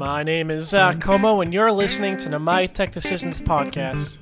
My name is Zach Comeau, and you're listening to the My Tech Decisions podcast.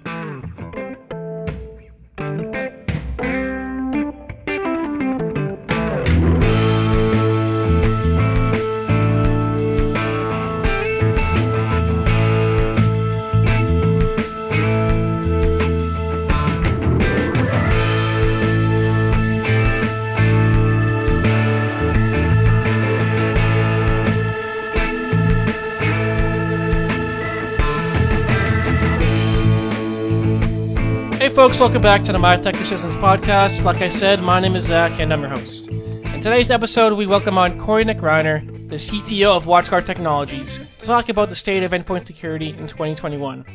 Folks, welcome back to the My Tech Decisions podcast. Like I said, my name is Zach and I'm your host. In today's episode, we welcome on Corey Nachreiner, the CTO of WatchGuard Technologies, to talk about the state of endpoint security in 2021.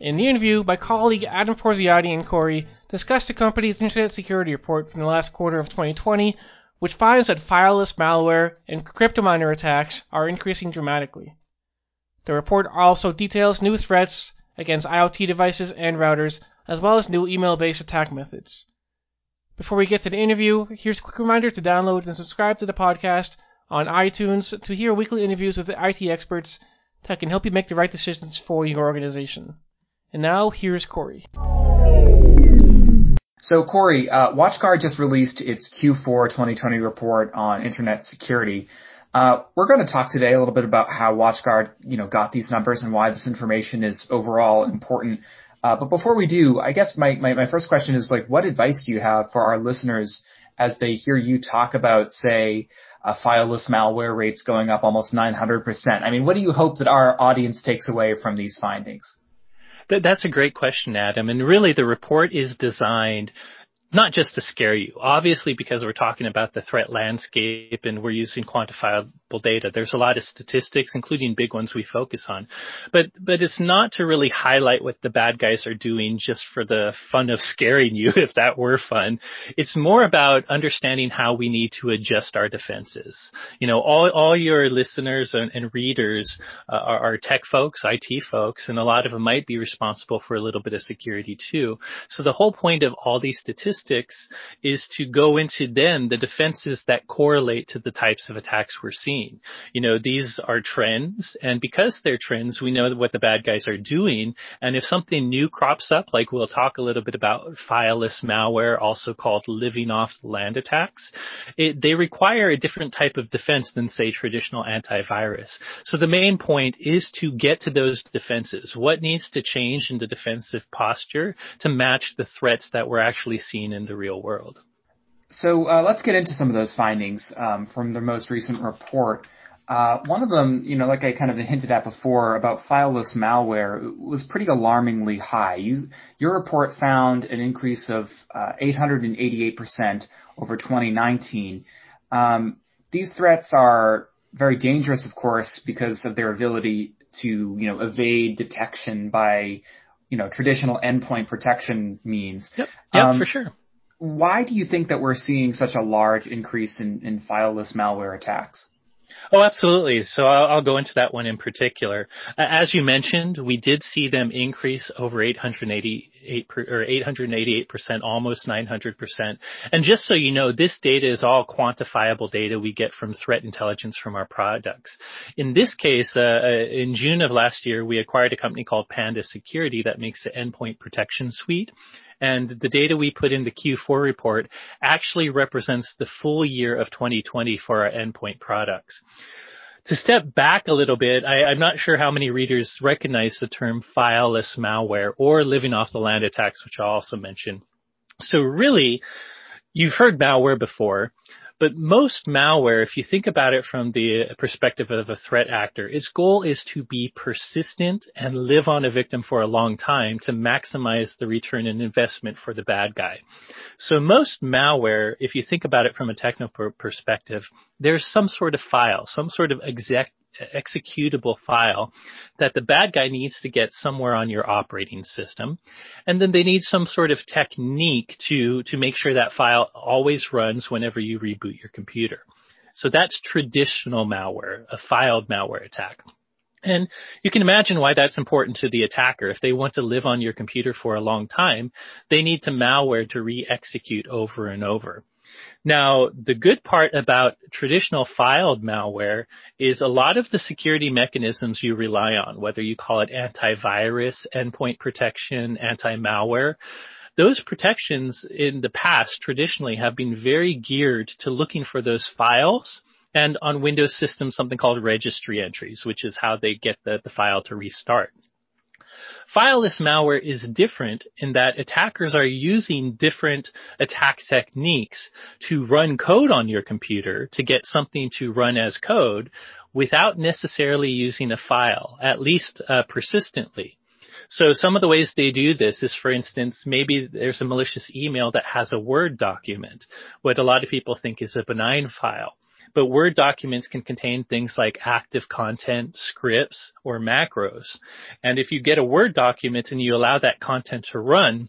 In the interview, my colleague Adam Forziati and Corey discussed the company's internet security report from the last quarter of 2020, which finds that fileless malware and cryptominer attacks are increasing dramatically. The report also details new threats against IoT devices and routers as well as new email-based attack methods. Before we get to the interview, here's a quick reminder to download and subscribe to the podcast on iTunes to hear weekly interviews with IT experts that can help you make the right decisions for your organization. And now, here's Corey. So, Corey, uh, WatchGuard just released its Q4 2020 report on internet security. Uh, we're going to talk today a little bit about how WatchGuard, you know, got these numbers and why this information is overall important uh, but before we do, I guess my, my, my first question is like, what advice do you have for our listeners as they hear you talk about, say, fileless malware rates going up almost 900%? I mean, what do you hope that our audience takes away from these findings? That's a great question, Adam. And really the report is designed not just to scare you. Obviously, because we're talking about the threat landscape and we're using quantifiable data, there's a lot of statistics, including big ones we focus on. But, but it's not to really highlight what the bad guys are doing just for the fun of scaring you, if that were fun. It's more about understanding how we need to adjust our defenses. You know, all, all your listeners and, and readers uh, are, are tech folks, IT folks, and a lot of them might be responsible for a little bit of security too. So the whole point of all these statistics is to go into then the defenses that correlate to the types of attacks we're seeing. You know, these are trends, and because they're trends, we know what the bad guys are doing. And if something new crops up, like we'll talk a little bit about fileless malware, also called living off land attacks, it, they require a different type of defense than say traditional antivirus. So the main point is to get to those defenses. What needs to change in the defensive posture to match the threats that we're actually seeing in the real world. So uh, let's get into some of those findings um, from the most recent report. Uh, one of them, you know, like I kind of hinted at before about fileless malware, was pretty alarmingly high. You, your report found an increase of uh, 888% over 2019. Um, these threats are very dangerous, of course, because of their ability to, you know, evade detection by, you know, traditional endpoint protection means. Yep, yep um, for sure why do you think that we're seeing such a large increase in, in fileless malware attacks? Oh, absolutely. So I'll, I'll, go into that one in particular. As you mentioned, we did see them increase over 888 per, or 888 percent, almost 900 percent. And just so you know, this data is all quantifiable data we get from threat intelligence from our products. In this case, uh, uh in June of last year, we acquired a company called Panda Security that makes the endpoint protection suite. And the data we put in the Q4 report actually represents the full year of 2020 for our endpoint products. To step back a little bit, I, am not sure how many readers recognize the term fileless malware or living off the land attacks, which I'll also mention. So really, you've heard malware before. But most malware, if you think about it from the perspective of a threat actor, its goal is to be persistent and live on a victim for a long time to maximize the return on investment for the bad guy. So most malware, if you think about it from a technical perspective, there's some sort of file, some sort of exec, executable file that the bad guy needs to get somewhere on your operating system. And then they need some sort of technique to, to make sure that file always runs whenever you reboot your computer. So that's traditional malware, a filed malware attack. And you can imagine why that's important to the attacker. If they want to live on your computer for a long time, they need to malware to re-execute over and over. Now, the good part about traditional filed malware is a lot of the security mechanisms you rely on, whether you call it antivirus, endpoint protection, anti-malware, those protections in the past traditionally have been very geared to looking for those files and on Windows systems something called registry entries, which is how they get the, the file to restart. Fileless malware is different in that attackers are using different attack techniques to run code on your computer to get something to run as code without necessarily using a file, at least uh, persistently. So some of the ways they do this is, for instance, maybe there's a malicious email that has a Word document, what a lot of people think is a benign file. But Word documents can contain things like active content, scripts, or macros. And if you get a Word document and you allow that content to run,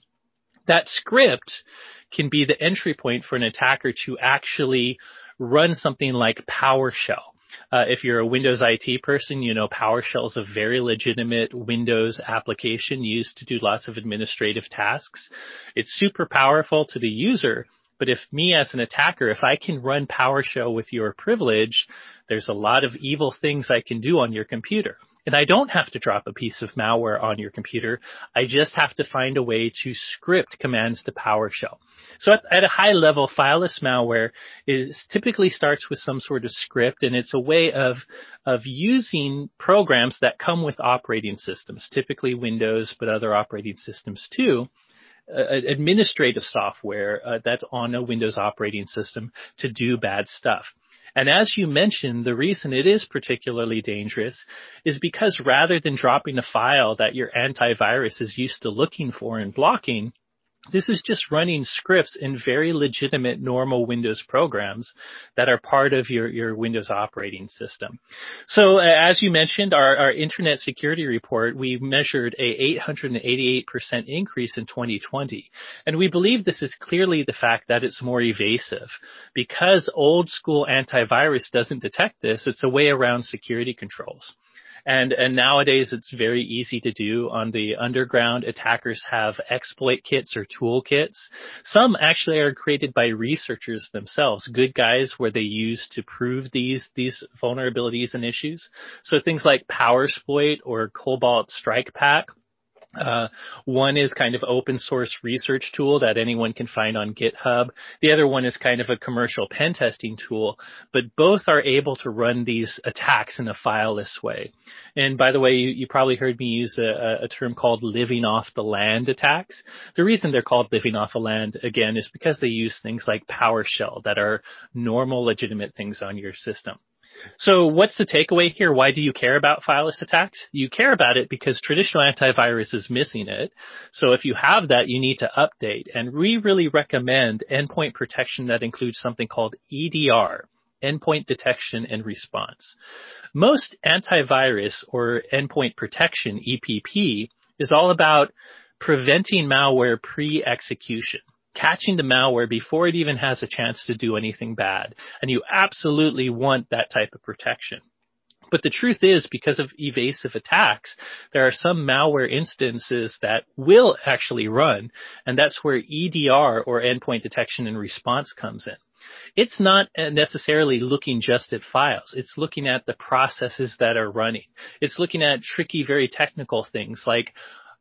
that script can be the entry point for an attacker to actually run something like PowerShell. Uh, if you're a Windows IT person, you know PowerShell is a very legitimate Windows application used to do lots of administrative tasks. It's super powerful to the user, but if me as an attacker, if I can run PowerShell with your privilege, there's a lot of evil things I can do on your computer. And I don't have to drop a piece of malware on your computer. I just have to find a way to script commands to PowerShell. So at, at, a high level, fileless malware is typically starts with some sort of script and it's a way of, of using programs that come with operating systems, typically Windows, but other operating systems too, administrative software uh, that's on a Windows operating system to do bad stuff. And as you mentioned, the reason it is particularly dangerous is because rather than dropping a file that your antivirus is used to looking for and blocking, this is just running scripts in very legitimate normal Windows programs that are part of your, your Windows operating system. So uh, as you mentioned, our, our internet security report, we measured a 888% increase in 2020. And we believe this is clearly the fact that it's more evasive. Because old school antivirus doesn't detect this, it's a way around security controls. And, and nowadays it's very easy to do on the underground. Attackers have exploit kits or tool kits. Some actually are created by researchers themselves, good guys where they use to prove these, these vulnerabilities and issues. So things like PowerSploit or Cobalt Strike Pack uh, one is kind of open source research tool that anyone can find on GitHub. The other one is kind of a commercial pen testing tool, but both are able to run these attacks in a fileless way. And by the way, you, you probably heard me use a, a, term called living off the land attacks. The reason they're called living off the land again is because they use things like PowerShell that are normal legitimate things on your system. So what's the takeaway here? Why do you care about fileless attacks? You care about it because traditional antivirus is missing it. So if you have that, you need to update. And we really recommend endpoint protection that includes something called EDR, endpoint detection and response. Most antivirus or endpoint protection, EPP, is all about preventing malware pre-execution catching the malware before it even has a chance to do anything bad. And you absolutely want that type of protection. But the truth is, because of evasive attacks, there are some malware instances that will actually run, and that's where EDR or endpoint detection and response comes in. It's not necessarily looking just at files. It's looking at the processes that are running. It's looking at tricky, very technical things like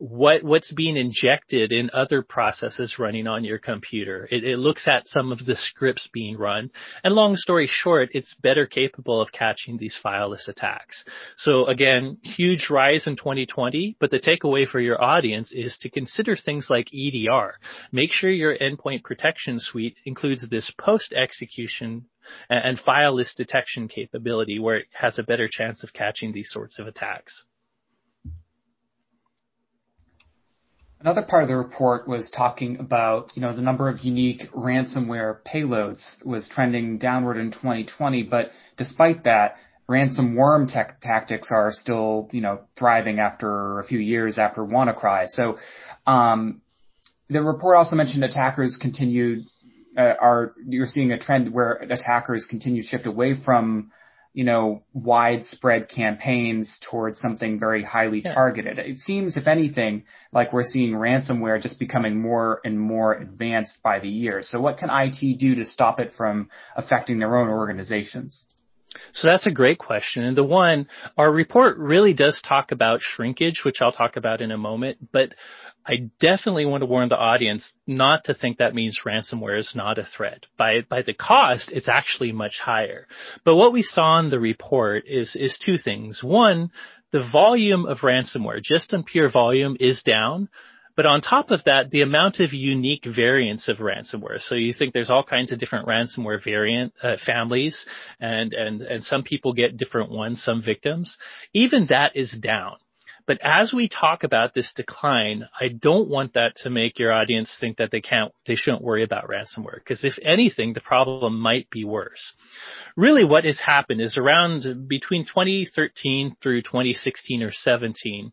what what's being injected in other processes running on your computer. It, it, looks at some of the scripts being run, and long story short, it's better capable of catching these fileless attacks. So again, huge rise in 2020, but the takeaway for your audience is to consider things like EDR. Make sure your endpoint protection suite includes this post-execution and fileless detection capability where it has a better chance of catching these sorts of attacks. Another part of the report was talking about, you know, the number of unique ransomware payloads was trending downward in 2020, but despite that, ransomworm tech tactics are still, you know, thriving after a few years after WannaCry. So, um, the report also mentioned attackers continued, uh, are, you're seeing a trend where attackers continue to shift away from you know, widespread campaigns towards something very highly yeah. targeted. It seems, if anything, like we're seeing ransomware just becoming more and more advanced by the year. So what can IT do to stop it from affecting their own organizations? So that's a great question. And the one, our report really does talk about shrinkage, which I'll talk about in a moment, but I definitely want to warn the audience not to think that means ransomware is not a threat. By, by the cost, it's actually much higher. But what we saw in the report is, is two things. One, the volume of ransomware, just on pure volume, is down. But on top of that, the amount of unique variants of ransomware. So you think there's all kinds of different ransomware variant uh, families, and and and some people get different ones, some victims. Even that is down. But as we talk about this decline, I don't want that to make your audience think that they can't, they shouldn't worry about ransomware. Because if anything, the problem might be worse. Really what has happened is around between 2013 through 2016 or 17,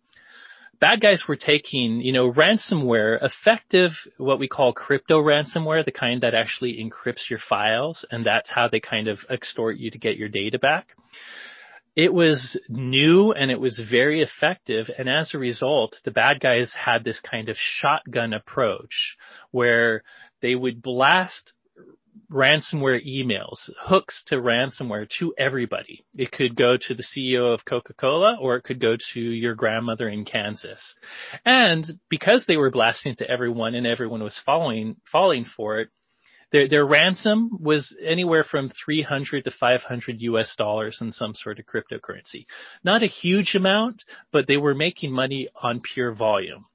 bad guys were taking, you know, ransomware, effective, what we call crypto ransomware, the kind that actually encrypts your files, and that's how they kind of extort you to get your data back. It was new and it was very effective, and as a result, the bad guys had this kind of shotgun approach where they would blast ransomware emails, hooks to ransomware to everybody. It could go to the CEO of Coca-Cola or it could go to your grandmother in Kansas. And because they were blasting to everyone and everyone was following, falling for it, their, their ransom was anywhere from 300 to 500 US dollars in some sort of cryptocurrency. Not a huge amount, but they were making money on pure volume.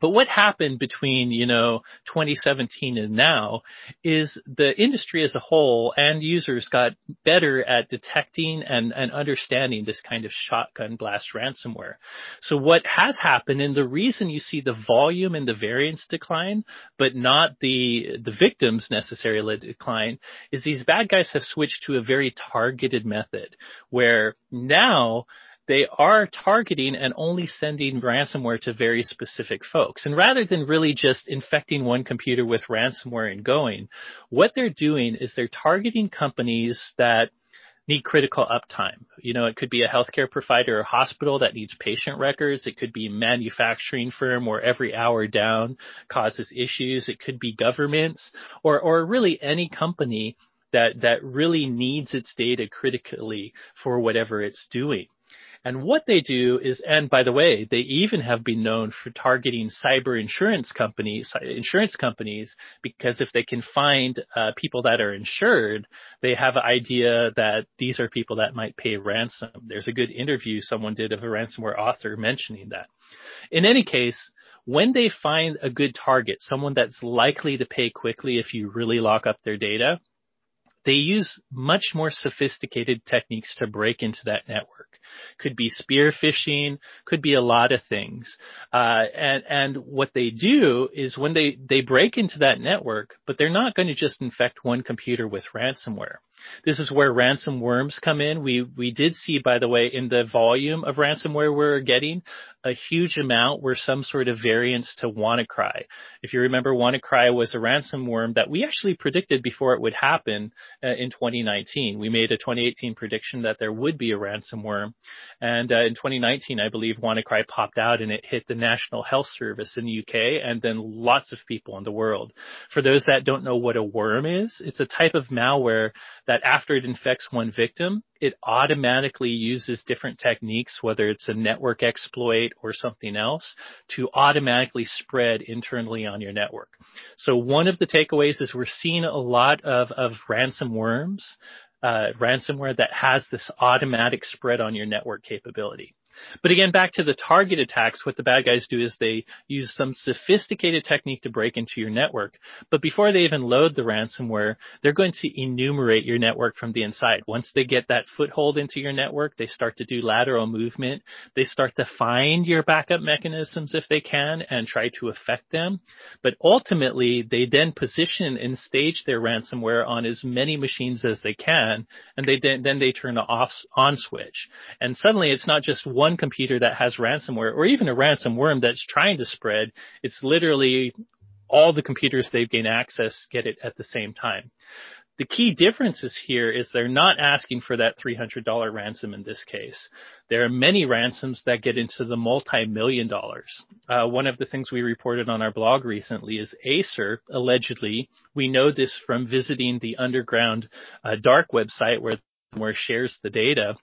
But what happened between, you know, 2017 and now is the industry as a whole and users got better at detecting and, and understanding this kind of shotgun blast ransomware. So what has happened and the reason you see the volume and the variance decline, but not the, the victims necessarily decline is these bad guys have switched to a very targeted method where now they are targeting and only sending ransomware to very specific folks. And rather than really just infecting one computer with ransomware and going, what they're doing is they're targeting companies that need critical uptime. You know, it could be a healthcare provider or hospital that needs patient records. It could be a manufacturing firm where every hour down causes issues. It could be governments or, or really any company that, that really needs its data critically for whatever it's doing. And what they do is, and by the way, they even have been known for targeting cyber insurance companies, insurance companies, because if they can find uh, people that are insured, they have an idea that these are people that might pay ransom. There's a good interview someone did of a ransomware author mentioning that. In any case, when they find a good target, someone that's likely to pay quickly if you really lock up their data, they use much more sophisticated techniques to break into that network. Could be spear phishing, could be a lot of things. Uh, and, and what they do is when they, they break into that network, but they're not going to just infect one computer with ransomware. This is where ransom worms come in. We, we did see, by the way, in the volume of ransomware we're getting, a huge amount were some sort of variants to WannaCry. If you remember, WannaCry was a ransom worm that we actually predicted before it would happen uh, in 2019. We made a 2018 prediction that there would be a ransom worm. And uh, in 2019, I believe WannaCry popped out and it hit the National Health Service in the UK and then lots of people in the world. For those that don't know what a worm is, it's a type of malware that after it infects one victim, it automatically uses different techniques, whether it's a network exploit or something else, to automatically spread internally on your network. So one of the takeaways is we're seeing a lot of, of ransom worms, uh, ransomware that has this automatic spread on your network capability. But again, back to the target attacks, what the bad guys do is they use some sophisticated technique to break into your network. But before they even load the ransomware, they're going to enumerate your network from the inside. Once they get that foothold into your network, they start to do lateral movement. They start to find your backup mechanisms if they can and try to affect them. But ultimately, they then position and stage their ransomware on as many machines as they can, and they then, then they turn the off on switch. And suddenly it's not just one one computer that has ransomware or even a ransomware that's trying to spread, it's literally all the computers they've gained access get it at the same time. The key differences here is they're not asking for that $300 ransom in this case. There are many ransoms that get into the multi-million dollars. Uh, one of the things we reported on our blog recently is Acer allegedly, we know this from visiting the underground uh, dark website where where shares the data.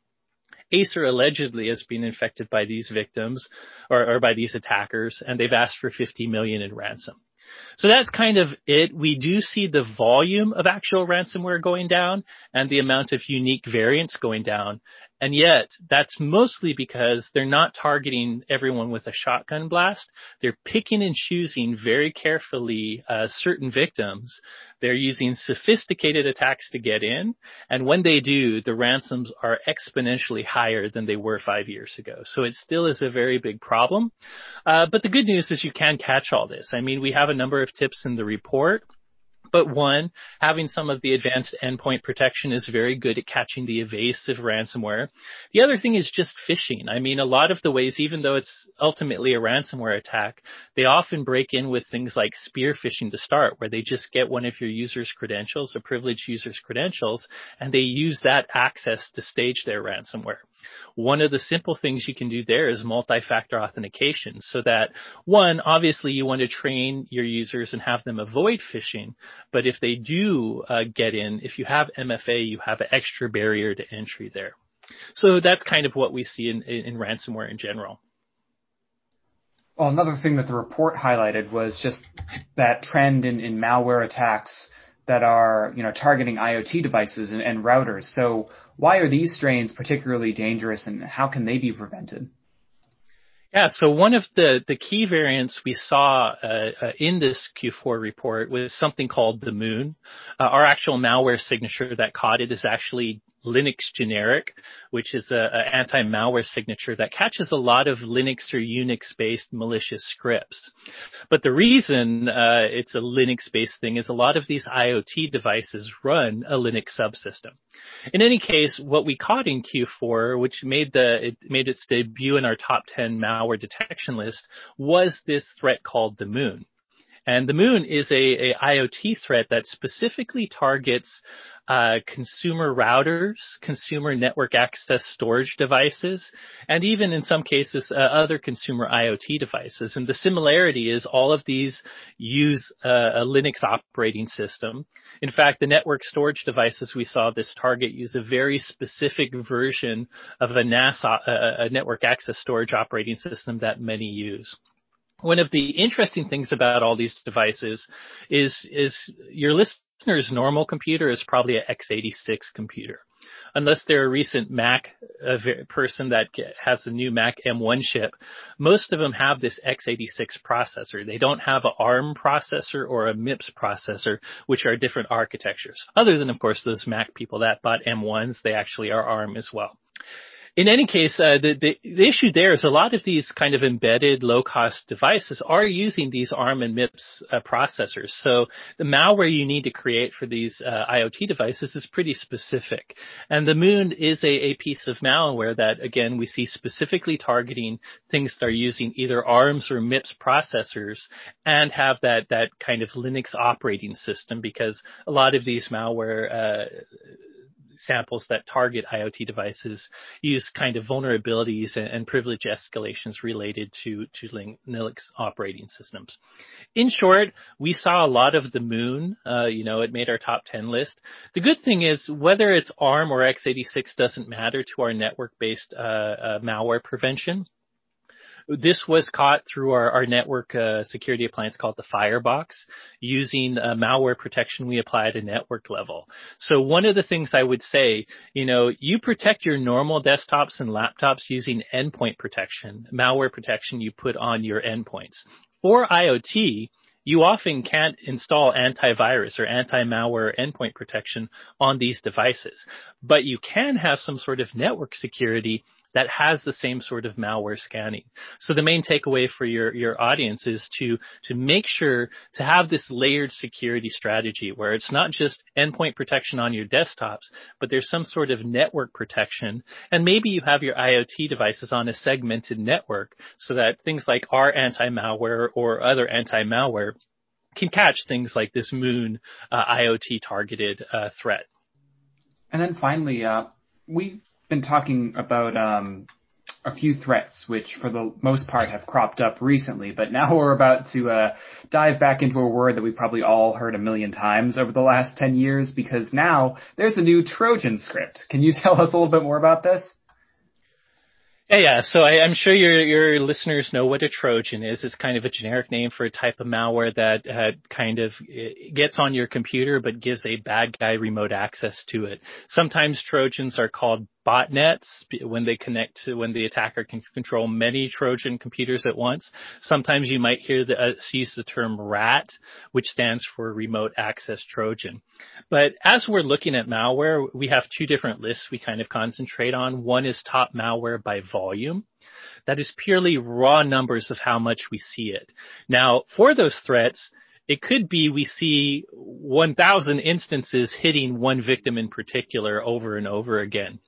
Acer allegedly has been infected by these victims or, or by these attackers, and they've asked for 50 million in ransom. So that's kind of it. We do see the volume of actual ransomware going down and the amount of unique variants going down. And yet, that's mostly because they're not targeting everyone with a shotgun blast. They're picking and choosing very carefully uh, certain victims. They're using sophisticated attacks to get in, and when they do, the ransoms are exponentially higher than they were five years ago. So it still is a very big problem. Uh, but the good news is you can catch all this. I mean, we have a number of tips in the report. But one, having some of the advanced endpoint protection is very good at catching the evasive ransomware. The other thing is just phishing. I mean, a lot of the ways, even though it's ultimately a ransomware attack, they often break in with things like spear phishing to start, where they just get one of your user's credentials, a privileged user's credentials, and they use that access to stage their ransomware. One of the simple things you can do there is multi-factor authentication so that one, obviously you want to train your users and have them avoid phishing, but if they do uh, get in, if you have MFA, you have an extra barrier to entry there. So that's kind of what we see in, in, in ransomware in general. Well, another thing that the report highlighted was just that trend in, in malware attacks that are, you know, targeting IoT devices and, and routers. So why are these strains particularly dangerous and how can they be prevented? Yeah, so one of the, the key variants we saw uh, uh, in this Q4 report was something called the Moon. Uh, our actual malware signature that caught it is actually Linux generic, which is a, a anti-malware signature that catches a lot of Linux or Unix-based malicious scripts. But the reason uh, it's a Linux-based thing is a lot of these IoT devices run a Linux subsystem. In any case, what we caught in Q4, which made the it made its debut in our top 10 malware detection list, was this threat called the Moon. And the Moon is a, a IoT threat that specifically targets uh, consumer routers, consumer network access storage devices, and even in some cases uh, other consumer IoT devices. And the similarity is all of these use uh, a Linux operating system. In fact, the network storage devices we saw this target use a very specific version of a NAS, uh, a network access storage operating system that many use one of the interesting things about all these devices is is your listener's normal computer is probably an x86 computer. Unless they're a recent Mac person that has a new Mac M1 chip, most of them have this x86 processor. They don't have an ARM processor or a MIPS processor, which are different architectures. Other than, of course, those Mac people that bought M1s, they actually are ARM as well in any case, uh, the, the, the issue there is a lot of these kind of embedded low-cost devices are using these ARM and MIPS uh, processors. So the malware you need to create for these uh, IoT devices is pretty specific. And the Moon is a, a piece of malware that, again, we see specifically targeting things that are using either ARMs or MIPS processors and have that that kind of Linux operating system because a lot of these malware uh, samples that target IoT devices use kind of vulnerabilities and, and privilege escalations related to, to Linux operating systems. In short, we saw a lot of the moon. Uh, you know, it made our top 10 list. The good thing is whether it's ARM or x86 doesn't matter to our network-based uh, uh, malware prevention this was caught through our, our network uh, security appliance called the Firebox using uh, malware protection we apply at a network level. So one of the things I would say, you know, you protect your normal desktops and laptops using endpoint protection, malware protection you put on your endpoints. For IoT, you often can't install antivirus or anti-malware endpoint protection on these devices, but you can have some sort of network security that has the same sort of malware scanning. So the main takeaway for your, your audience is to, to make sure to have this layered security strategy where it's not just endpoint protection on your desktops, but there's some sort of network protection. And maybe you have your IoT devices on a segmented network so that things like our anti-malware or other anti-malware can catch things like this Moon uh, IoT targeted uh, threat. And then finally, uh, we've been talking about um, a few threats, which for the most part have cropped up recently, but now we're about to uh, dive back into a word that we've probably all heard a million times over the last 10 years, because now there's a new Trojan script. Can you tell us a little bit more about this? Yeah, yeah. So I, am sure your your listeners know what a Trojan is. It's kind of a generic name for a type of malware that uh, kind of gets on your computer but gives a bad guy remote access to it. Sometimes Trojans are called botnets when they connect to when the attacker can control many Trojan computers at once. Sometimes you might hear the, uh, use the term RAT, which stands for remote access Trojan. But as we're looking at malware, we have two different lists we kind of concentrate on. One is top malware by volume. That is purely raw numbers of how much we see it. Now, for those threats, it could be we see 1,000 instances hitting one victim in particular over and over again.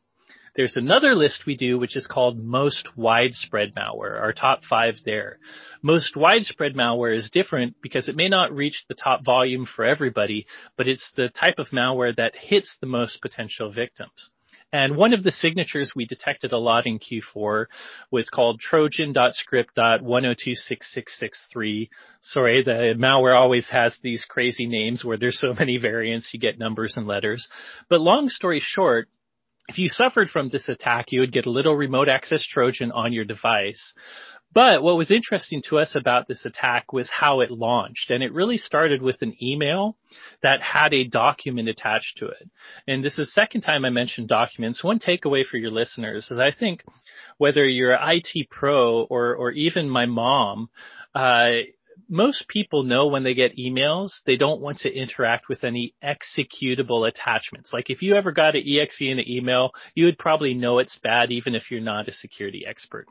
There's another list we do, which is called most widespread malware, our top five there. Most widespread malware is different because it may not reach the top volume for everybody, but it's the type of malware that hits the most potential victims. And one of the signatures we detected a lot in Q4 was called trojan.script.1026663. Sorry, the malware always has these crazy names where there's so many variants, you get numbers and letters. But long story short, if you suffered from this attack, you would get a little remote access Trojan on your device. But what was interesting to us about this attack was how it launched. And it really started with an email that had a document attached to it. And this is the second time I mentioned documents. One takeaway for your listeners is I think whether you're an IT pro or, or even my mom, uh, most people know when they get emails, they don't want to interact with any executable attachments. Like if you ever got an exe in an email, you would probably know it's bad even if you're not a security expert.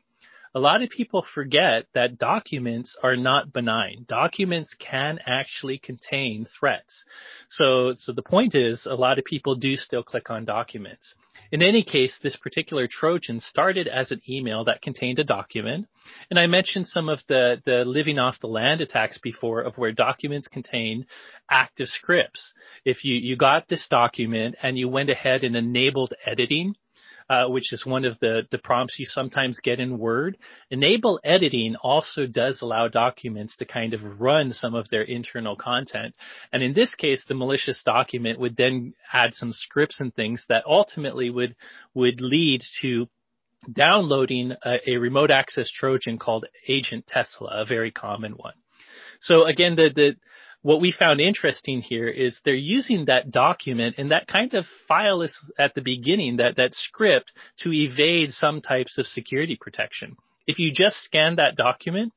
A lot of people forget that documents are not benign. Documents can actually contain threats. So, so the point is a lot of people do still click on documents. In any case, this particular Trojan started as an email that contained a document. And I mentioned some of the, the living off the land attacks before of where documents contain active scripts. If you, you got this document and you went ahead and enabled editing, uh, which is one of the, the prompts you sometimes get in Word. Enable editing also does allow documents to kind of run some of their internal content. And in this case, the malicious document would then add some scripts and things that ultimately would, would lead to downloading a, a remote access Trojan called Agent Tesla, a very common one. So again, the, the, what we found interesting here is they're using that document and that kind of file is at the beginning, that, that script to evade some types of security protection. If you just scan that document,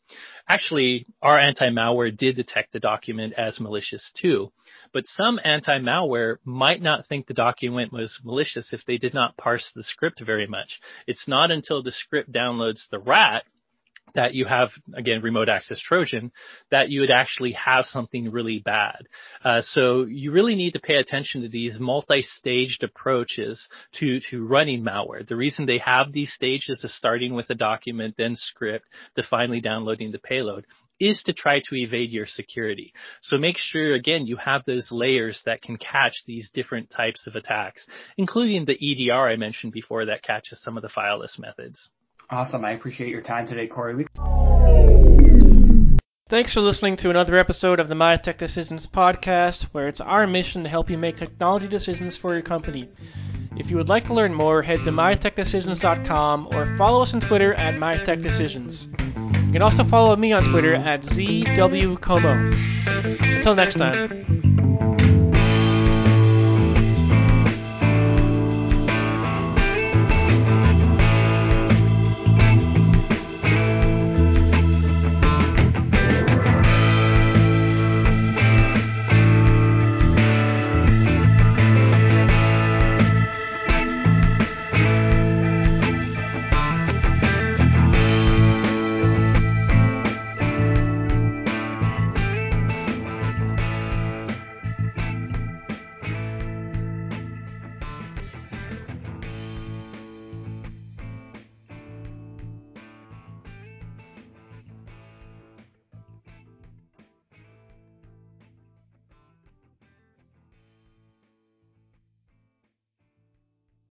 actually our anti-malware did detect the document as malicious too. But some anti-malware might not think the document was malicious if they did not parse the script very much. It's not until the script downloads the rat that you have again remote access Trojan, that you would actually have something really bad. Uh, so you really need to pay attention to these multi-staged approaches to to running malware. The reason they have these stages of starting with a document, then script, to finally downloading the payload is to try to evade your security. So make sure again you have those layers that can catch these different types of attacks, including the EDR I mentioned before that catches some of the fileless methods. Awesome. I appreciate your time today, Corey. Thanks for listening to another episode of the My Tech Decisions podcast, where it's our mission to help you make technology decisions for your company. If you would like to learn more, head to mytechdecisions.com or follow us on Twitter at mytechdecisions. You can also follow me on Twitter at ZWComo. Until next time.